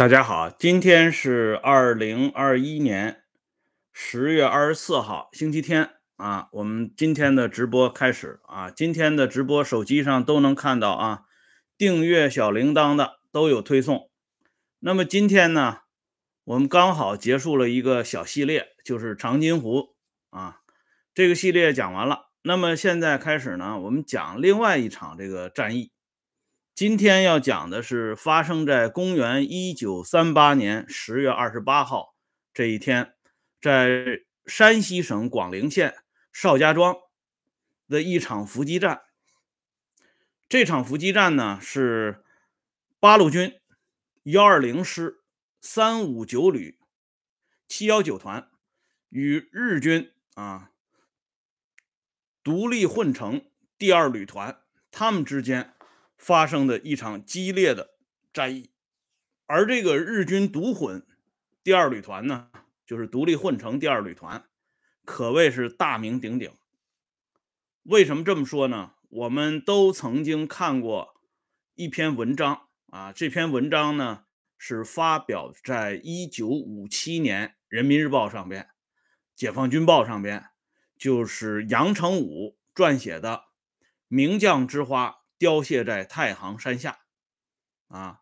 大家好，今天是二零二一年十月二十四号，星期天啊。我们今天的直播开始啊。今天的直播手机上都能看到啊，订阅小铃铛的都有推送。那么今天呢，我们刚好结束了一个小系列，就是长津湖啊。这个系列讲完了，那么现在开始呢，我们讲另外一场这个战役。今天要讲的是发生在公元一九三八年十月二十八号这一天，在山西省广陵县邵家庄的一场伏击战。这场伏击战呢，是八路军幺二零师三五九旅七幺九团与日军啊独立混成第二旅团他们之间。发生的一场激烈的战役，而这个日军独混第二旅团呢，就是独立混成第二旅团，可谓是大名鼎鼎。为什么这么说呢？我们都曾经看过一篇文章啊，这篇文章呢是发表在一九五七年《人民日报》上边，《解放军报》上边，就是杨成武撰写的《名将之花》。凋谢在太行山下，啊，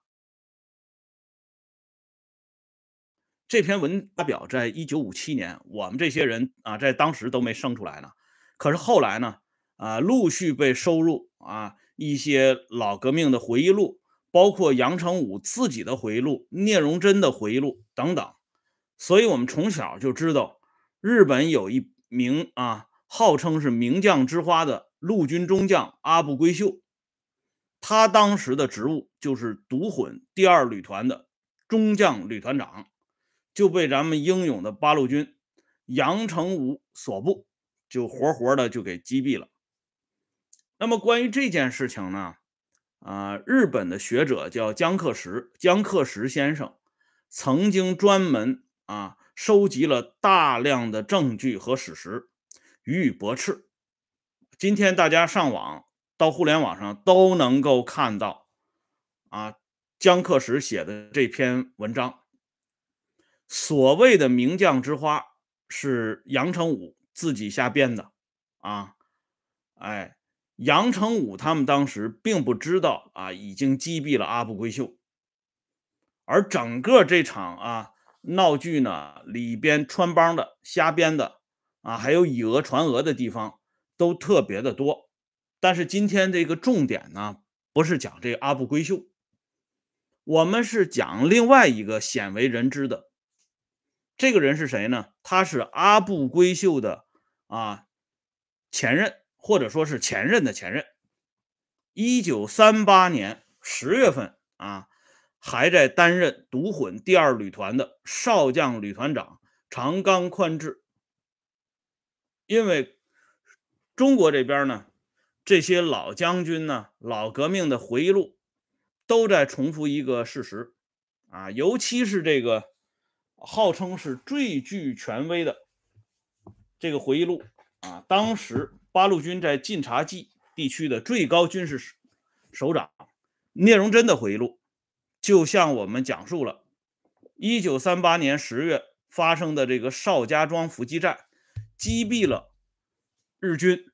这篇文发表在一九五七年，我们这些人啊，在当时都没生出来呢。可是后来呢，啊，陆续被收入啊一些老革命的回忆录，包括杨成武自己的回忆录、聂荣臻的回忆录等等。所以，我们从小就知道，日本有一名啊，号称是名将之花的陆军中将阿部规秀。他当时的职务就是独混第二旅团的中将旅团长，就被咱们英勇的八路军杨成武所部，就活活的就给击毙了。那么关于这件事情呢，啊，日本的学者叫江克石，江克石先生曾经专门啊收集了大量的证据和史实予以驳斥。今天大家上网。到互联网上都能够看到，啊，江克石写的这篇文章，所谓的名将之花是杨成武自己瞎编的，啊，哎，杨成武他们当时并不知道啊，已经击毙了阿部规秀，而整个这场啊闹剧呢里边穿帮的、瞎编的啊，还有以讹传讹的地方都特别的多。但是今天这个重点呢，不是讲这个阿部规秀，我们是讲另外一个鲜为人知的这个人是谁呢？他是阿部规秀的啊前任，或者说是前任的前任。一九三八年十月份啊，还在担任独混第二旅团的少将旅团长长冈宽治。因为中国这边呢。这些老将军呢，老革命的回忆录都在重复一个事实啊，尤其是这个号称是最具权威的这个回忆录啊，当时八路军在晋察冀地区的最高军事首长聂荣臻的回忆录，就向我们讲述了1938年10月发生的这个邵家庄伏击战，击毙了日军。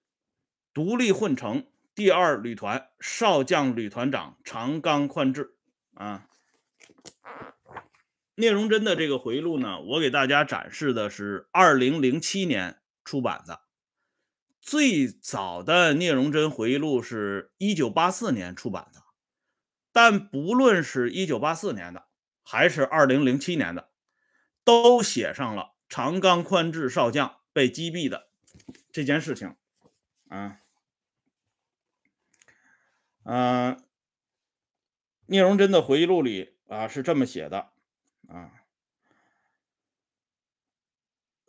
独立混成第二旅团少将旅团长长冈宽治啊，聂荣臻的这个回忆录呢，我给大家展示的是二零零七年出版的。最早的聂荣臻回忆录是一九八四年出版的，但不论是一九八四年的还是二零零七年的，都写上了长冈宽治少将被击毙的这件事情啊。嗯，聂荣臻的回忆录里啊是这么写的啊，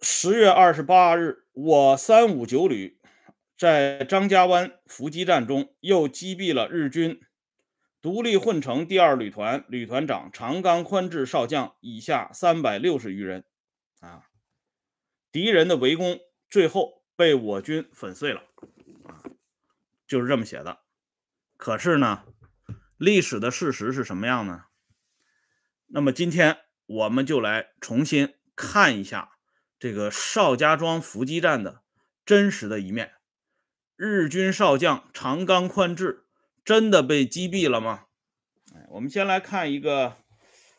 十月二十八日，我三五九旅在张家湾伏击战中又击毙了日军独立混成第二旅团旅团长长冈宽治少将以下三百六十余人啊，敌人的围攻最后被我军粉碎了啊，就是这么写的。可是呢，历史的事实是什么样呢？那么今天我们就来重新看一下这个邵家庄伏击战的真实的一面。日军少将长冈宽志真的被击毙了吗？哎，我们先来看一个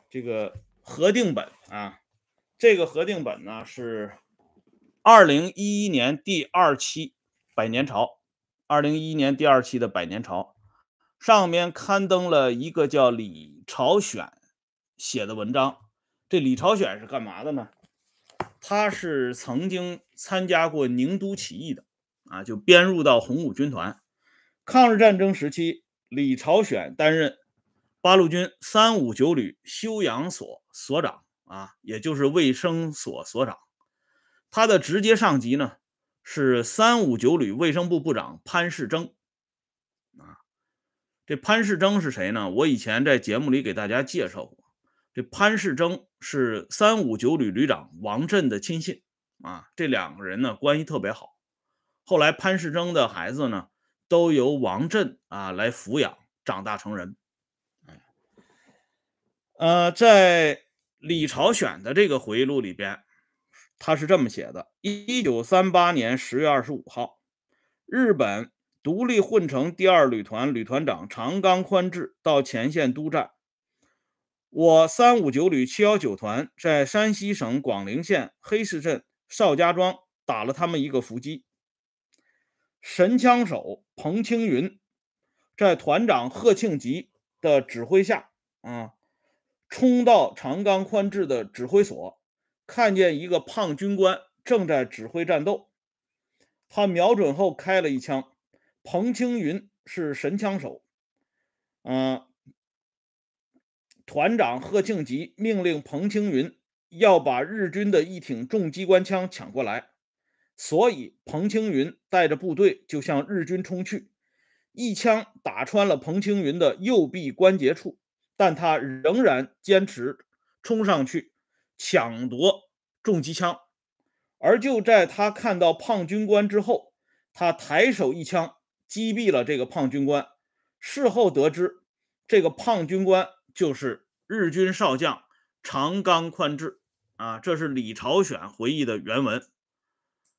这个核定本啊，这个核定本呢是二零一一年第二期《百年朝》，二零一一年第二期的《百年朝》上面刊登了一个叫李朝选写的文章。这李朝选是干嘛的呢？他是曾经参加过宁都起义的。啊，就编入到红五军团。抗日战争时期，李朝选担任八路军三五九旅休养所所长，啊，也就是卫生所所长。他的直接上级呢是三五九旅卫生部部长潘世征。这潘世征是谁呢？我以前在节目里给大家介绍过。这潘世征是三五九旅旅长王震的亲信。啊，这两个人呢关系特别好。后来潘世征的孩子呢，都由王震啊来抚养，长大成人。呃，在李朝选的这个回忆录里边，他是这么写的：一九三八年十月二十五号，日本独立混成第二旅团旅团长长冈宽志到前线督战，我三五九旅七幺九团在山西省广陵县黑市镇邵家庄打了他们一个伏击。神枪手彭青云在团长贺庆吉的指挥下，啊，冲到长冈宽志的指挥所，看见一个胖军官正在指挥战斗，他瞄准后开了一枪。彭青云是神枪手，嗯，团长贺庆吉命令彭青云要把日军的一挺重机关枪抢过来。所以，彭青云带着部队就向日军冲去，一枪打穿了彭青云的右臂关节处，但他仍然坚持冲上去抢夺重机枪。而就在他看到胖军官之后，他抬手一枪击毙了这个胖军官。事后得知，这个胖军官就是日军少将长冈宽志。啊，这是李朝选回忆的原文。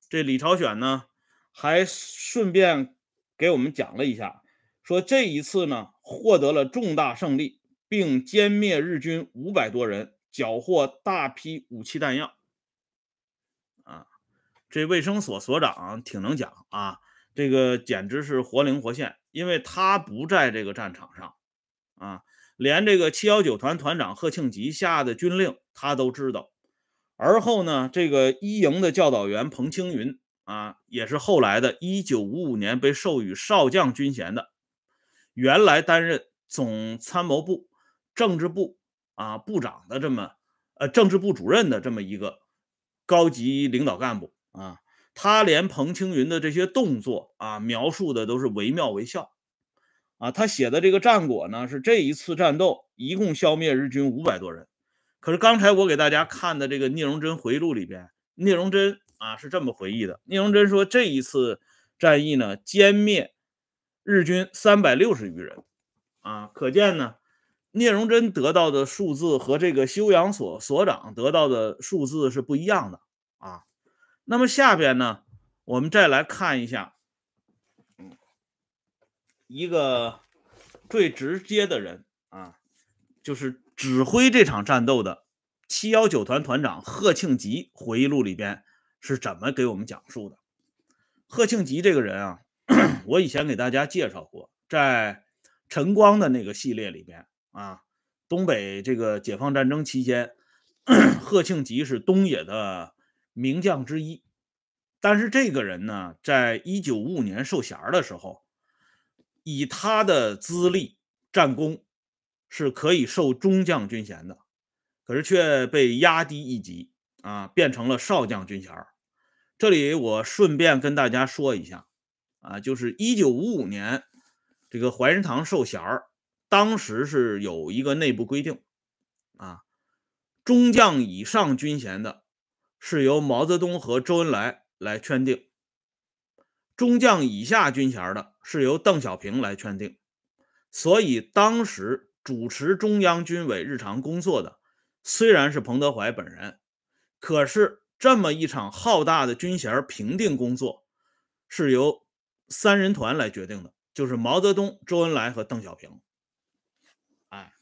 这李朝选呢，还顺便给我们讲了一下，说这一次呢获得了重大胜利，并歼灭日军五百多人，缴获大批武器弹药。啊，这卫生所所长挺能讲啊，这个简直是活灵活现，因为他不在这个战场上，啊，连这个七幺九团团长贺庆吉下的军令他都知道。而后呢，这个一营的教导员彭青云啊，也是后来的1955年被授予少将军衔的，原来担任总参谋部政治部啊部长的这么呃政治部主任的这么一个高级领导干部啊，他连彭青云的这些动作啊描述的都是惟妙惟肖啊，他写的这个战果呢是这一次战斗一共消灭日军五百多人。可是刚才我给大家看的这个聂荣臻回忆录里边，聂荣臻啊是这么回忆的：聂荣臻说，这一次战役呢，歼灭日军三百六十余人，啊，可见呢，聂荣臻得到的数字和这个休养所所长得到的数字是不一样的啊。那么下边呢，我们再来看一下，嗯，一个最直接的人啊，就是。指挥这场战斗的七幺九团团长贺庆吉回忆录里边是怎么给我们讲述的？贺庆吉这个人啊，我以前给大家介绍过，在晨光的那个系列里边啊，东北这个解放战争期间，贺庆吉是东野的名将之一。但是这个人呢，在一九五五年授衔的时候，以他的资历、战功。是可以受中将军衔的，可是却被压低一级啊，变成了少将军衔。这里我顺便跟大家说一下啊，就是一九五五年这个怀仁堂授衔当时是有一个内部规定啊，中将以上军衔的是由毛泽东和周恩来来圈定，中将以下军衔的是由邓小平来圈定，所以当时。主持中央军委日常工作的虽然是彭德怀本人，可是这么一场浩大的军衔评定工作是由三人团来决定的，就是毛泽东、周恩来和邓小平。哎，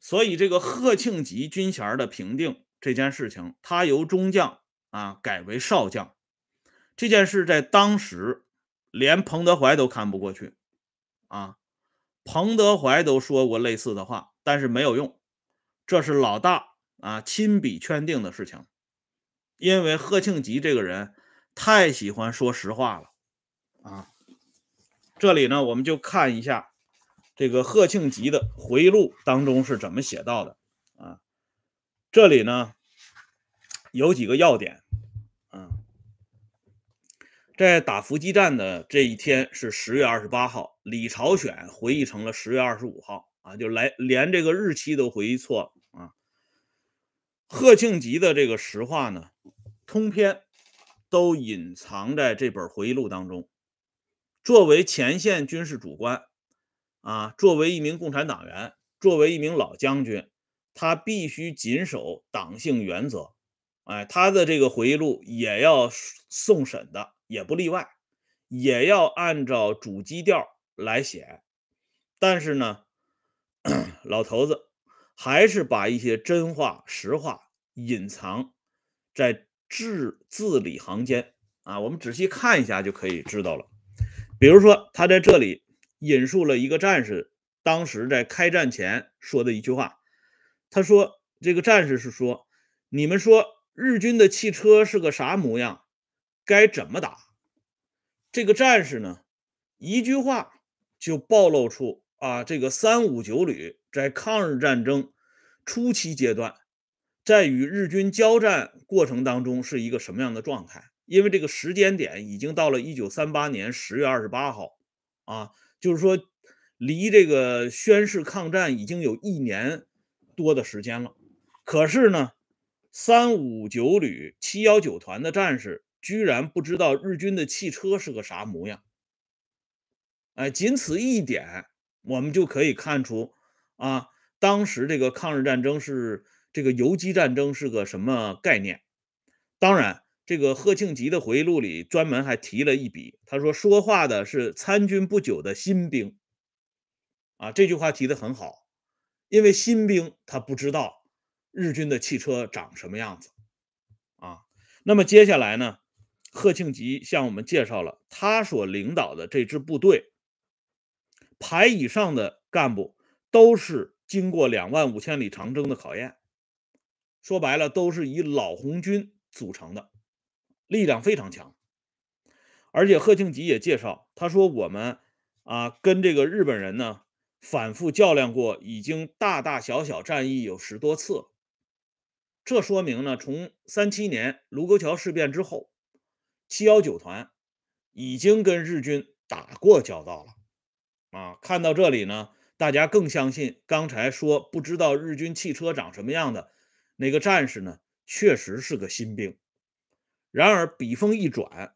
所以这个贺庆吉军衔的评定这件事情，他由中将啊改为少将，这件事在当时连彭德怀都看不过去啊。彭德怀都说过类似的话，但是没有用。这是老大啊亲笔圈定的事情，因为贺庆吉这个人太喜欢说实话了啊。这里呢，我们就看一下这个贺庆吉的回忆录当中是怎么写到的。这里呢有几个要点啊。在打伏击战的这一天是十月二十八号，李朝选回忆成了十月二十五号啊，就来连这个日期都回忆错了啊。贺庆吉的这个实话呢，通篇都隐藏在这本回忆录当中。作为前线军事主官啊，作为一名共产党员，作为一名老将军，他必须谨守党性原则。哎，他的这个回忆录也要送审的。也不例外，也要按照主基调来写。但是呢，老头子还是把一些真话实话隐藏在字字里行间啊。我们仔细看一下就可以知道了。比如说，他在这里引述了一个战士当时在开战前说的一句话。他说：“这个战士是说，你们说日军的汽车是个啥模样？”该怎么打？这个战士呢，一句话就暴露出啊，这个三五九旅在抗日战争初期阶段，在与日军交战过程当中是一个什么样的状态？因为这个时间点已经到了一九三八年十月二十八号啊，就是说离这个宣誓抗战已经有一年多的时间了。可是呢，三五九旅七幺九团的战士。居然不知道日军的汽车是个啥模样，哎，仅此一点，我们就可以看出啊，当时这个抗日战争是这个游击战争是个什么概念。当然，这个贺庆吉的回忆录里专门还提了一笔，他说说话的是参军不久的新兵，啊，这句话提的很好，因为新兵他不知道日军的汽车长什么样子啊。那么接下来呢？贺庆吉向我们介绍了他所领导的这支部队，排以上的干部都是经过两万五千里长征的考验，说白了都是以老红军组成的，力量非常强。而且贺庆吉也介绍，他说我们啊跟这个日本人呢反复较量过，已经大大小小战役有十多次。这说明呢，从三七年卢沟桥事变之后。七幺九团已经跟日军打过交道了啊！看到这里呢，大家更相信刚才说不知道日军汽车长什么样的那个战士呢，确实是个新兵。然而笔锋一转，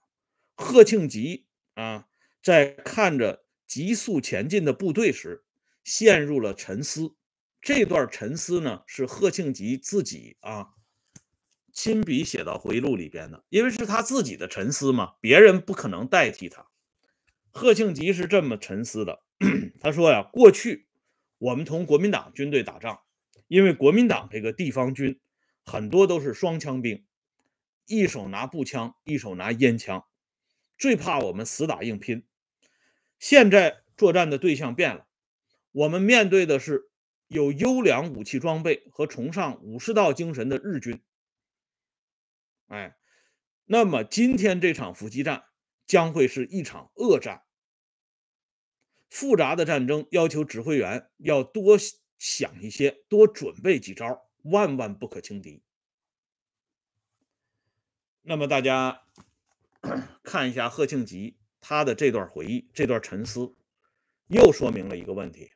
贺庆吉啊，在看着急速前进的部队时，陷入了沉思。这段沉思呢，是贺庆吉自己啊。亲笔写到回忆录里边的，因为是他自己的沉思嘛，别人不可能代替他。贺庆吉是这么沉思的，他说呀，过去我们同国民党军队打仗，因为国民党这个地方军很多都是双枪兵，一手拿步枪，一手拿烟枪，最怕我们死打硬拼。现在作战的对象变了，我们面对的是有优良武器装备和崇尚武士道精神的日军。哎，那么今天这场伏击战将会是一场恶战。复杂的战争要求指挥员要多想一些，多准备几招，万万不可轻敌。那么大家 看一下贺庆吉他的这段回忆，这段沉思，又说明了一个问题：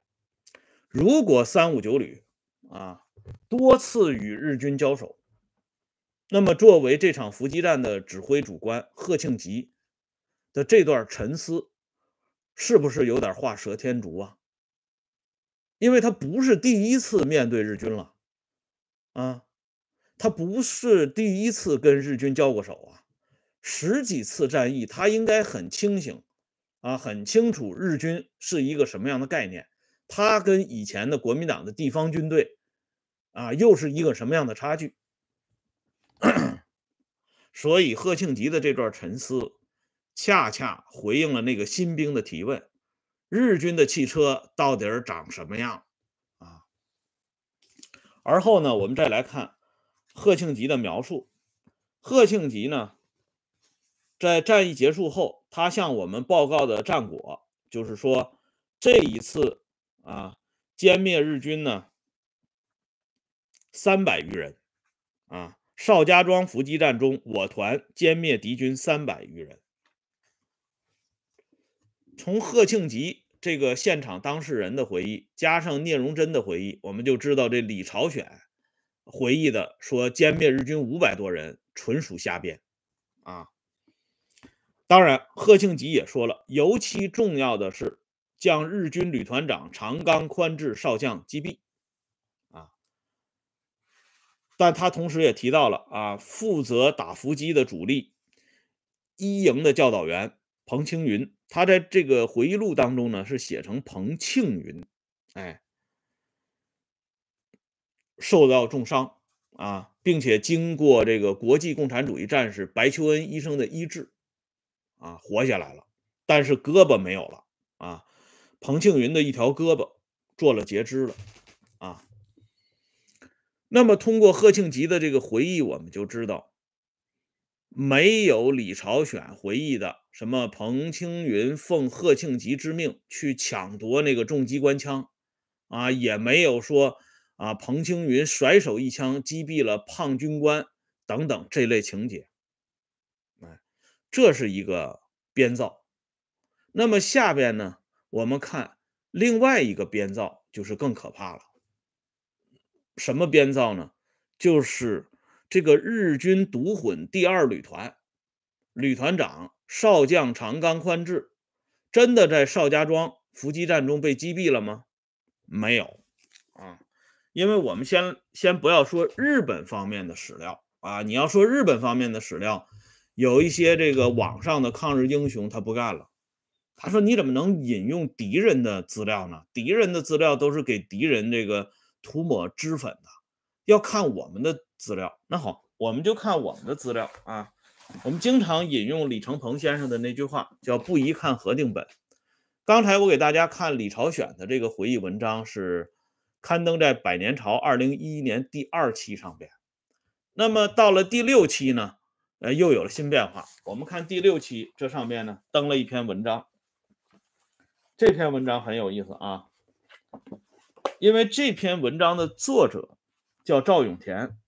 如果三五九旅啊多次与日军交手。那么，作为这场伏击战的指挥主官，贺庆吉的这段沉思，是不是有点画蛇添足啊？因为他不是第一次面对日军了，啊，他不是第一次跟日军交过手啊，十几次战役，他应该很清醒啊，很清楚日军是一个什么样的概念，他跟以前的国民党的地方军队啊，又是一个什么样的差距。所以贺庆吉的这段沉思，恰恰回应了那个新兵的提问：日军的汽车到底长什么样？啊？而后呢，我们再来看贺庆吉的描述。贺庆吉呢，在战役结束后，他向我们报告的战果，就是说这一次啊，歼灭日军呢，三百余人，啊。邵家庄伏击战中，我团歼灭敌军三百余人。从贺庆吉这个现场当事人的回忆，加上聂荣臻的回忆，我们就知道这李朝选回忆的说歼灭日军五百多人，纯属瞎编啊。当然，贺庆吉也说了，尤其重要的是将日军旅团长长冈宽治少将击毙。啊但他同时也提到了啊，负责打伏击的主力一营的教导员彭青云，他在这个回忆录当中呢是写成彭庆云，哎，受到重伤啊，并且经过这个国际共产主义战士白求恩医生的医治啊，活下来了，但是胳膊没有了啊，彭庆云的一条胳膊做了截肢了啊。那么，通过贺庆吉的这个回忆，我们就知道，没有李朝选回忆的什么彭青云奉贺庆吉之命去抢夺那个重机关枪，啊，也没有说啊彭青云甩手一枪击毙了胖军官等等这类情节，哎，这是一个编造。那么下边呢，我们看另外一个编造，就是更可怕了。什么编造呢？就是这个日军独混第二旅团旅团长少将长冈宽治，真的在邵家庄伏击战中被击毙了吗？没有啊，因为我们先先不要说日本方面的史料啊，你要说日本方面的史料，有一些这个网上的抗日英雄他不干了，他说你怎么能引用敌人的资料呢？敌人的资料都是给敌人这个。涂抹脂粉的，要看我们的资料。那好，我们就看我们的资料啊。我们经常引用李成鹏先生的那句话，叫“不宜看核定本”。刚才我给大家看李朝选的这个回忆文章，是刊登在《百年潮》二零一一年第二期上边。那么到了第六期呢，呃，又有了新变化。我们看第六期，这上边呢登了一篇文章。这篇文章很有意思啊。因为这篇文章的作者叫赵永田，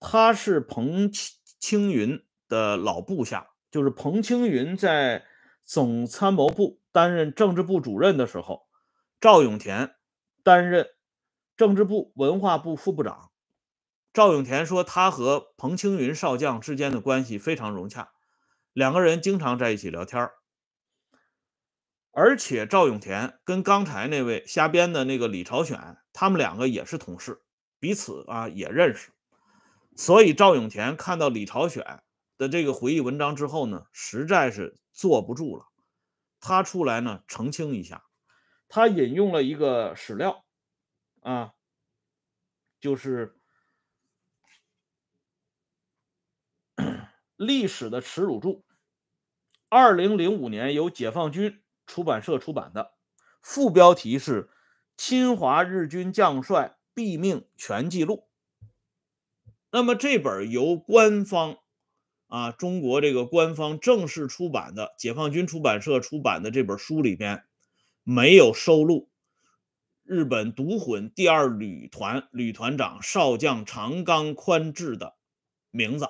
他是彭青云的老部下，就是彭青云在总参谋部担任政治部主任的时候，赵永田担任政治部文化部副部长。赵永田说，他和彭青云少将之间的关系非常融洽，两个人经常在一起聊天儿。而且赵永田跟刚才那位瞎编的那个李朝选，他们两个也是同事，彼此啊也认识。所以赵永田看到李朝选的这个回忆文章之后呢，实在是坐不住了，他出来呢澄清一下。他引用了一个史料啊，就是 历史的耻辱柱，二零零五年由解放军。出版社出版的，副标题是《侵华日军将帅毙命全记录》。那么这本由官方啊，中国这个官方正式出版的解放军出版社出版的这本书里边，没有收录日本独混第二旅团旅团长少将长冈宽治的名字。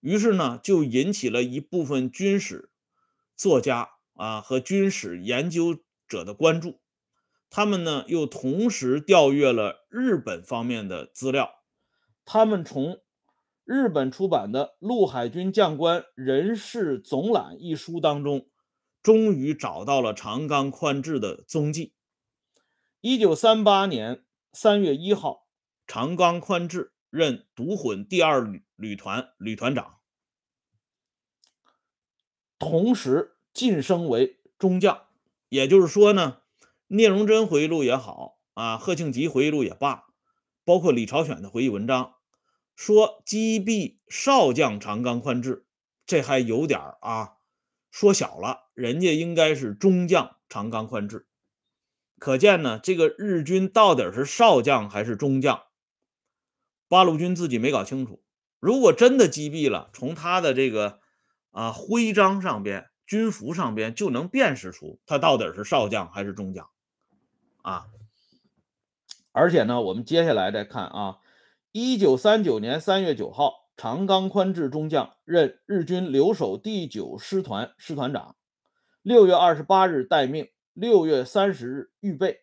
于是呢，就引起了一部分军史。作家啊和军史研究者的关注，他们呢又同时调阅了日本方面的资料，他们从日本出版的《陆海军将官人事总览》一书当中，终于找到了长冈宽治的踪迹。一九三八年三月一号，长冈宽治任独混第二旅旅团旅团长，同时晋升为中将。也就是说呢，聂荣臻回忆录也好啊，贺庆吉回忆录也罢，包括李朝选的回忆文章，说击毙少将长冈宽治，这还有点儿啊，说小了，人家应该是中将长冈宽治。可见呢，这个日军到底是少将还是中将，八路军自己没搞清楚。如果真的击毙了，从他的这个啊徽章上边。军服上边就能辨识出他到底是少将还是中将，啊！而且呢，我们接下来再看啊，一九三九年三月九号，长冈宽治中将任日军留守第九师团师团长，六月二十八日待命，六月三十日预备。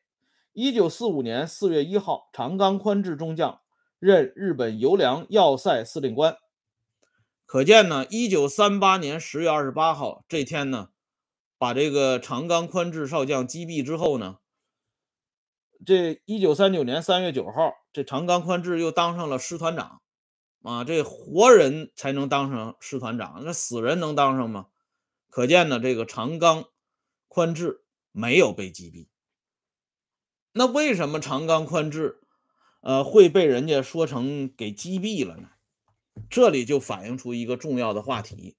一九四五年四月一号，长冈宽治中将任日本油粮要塞司令官。可见呢，一九三八年十月二十八号这天呢，把这个长冈宽治少将击毙之后呢，这一九三九年三月九号，这长冈宽治又当上了师团长啊。这活人才能当上师团长，那死人能当上吗？可见呢，这个长冈宽治没有被击毙。那为什么长冈宽治呃会被人家说成给击毙了呢？这里就反映出一个重要的话题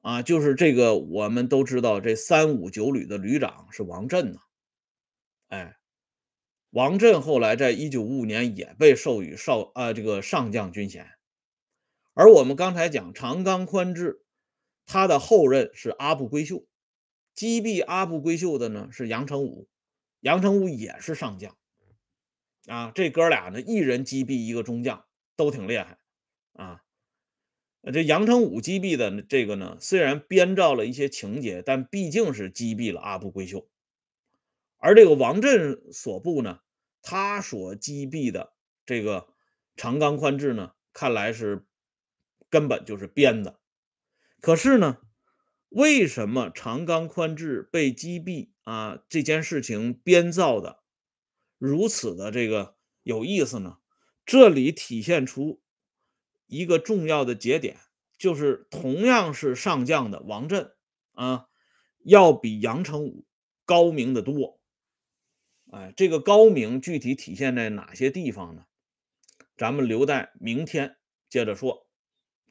啊，就是这个我们都知道，这三五九旅的旅长是王震呐。哎，王震后来在一九五五年也被授予少啊这个上将军衔。而我们刚才讲长冈宽治，他的后任是阿部圭秀，击毙阿部圭秀的呢是杨成武，杨成武也是上将啊。这哥俩呢，一人击毙一个中将，都挺厉害。啊，这杨成武击毙的这个呢，虽然编造了一些情节，但毕竟是击毙了阿部圭秀。而这个王震所部呢，他所击毙的这个长冈宽治呢，看来是根本就是编的。可是呢，为什么长冈宽治被击毙啊？这件事情编造的如此的这个有意思呢？这里体现出。一个重要的节点就是，同样是上将的王震啊，要比杨成武高明的多。哎，这个高明具体体现在哪些地方呢？咱们留待明天接着说。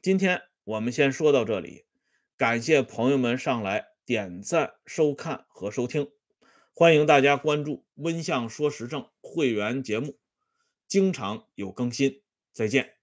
今天我们先说到这里，感谢朋友们上来点赞、收看和收听，欢迎大家关注“温相说时政”会员节目，经常有更新。再见。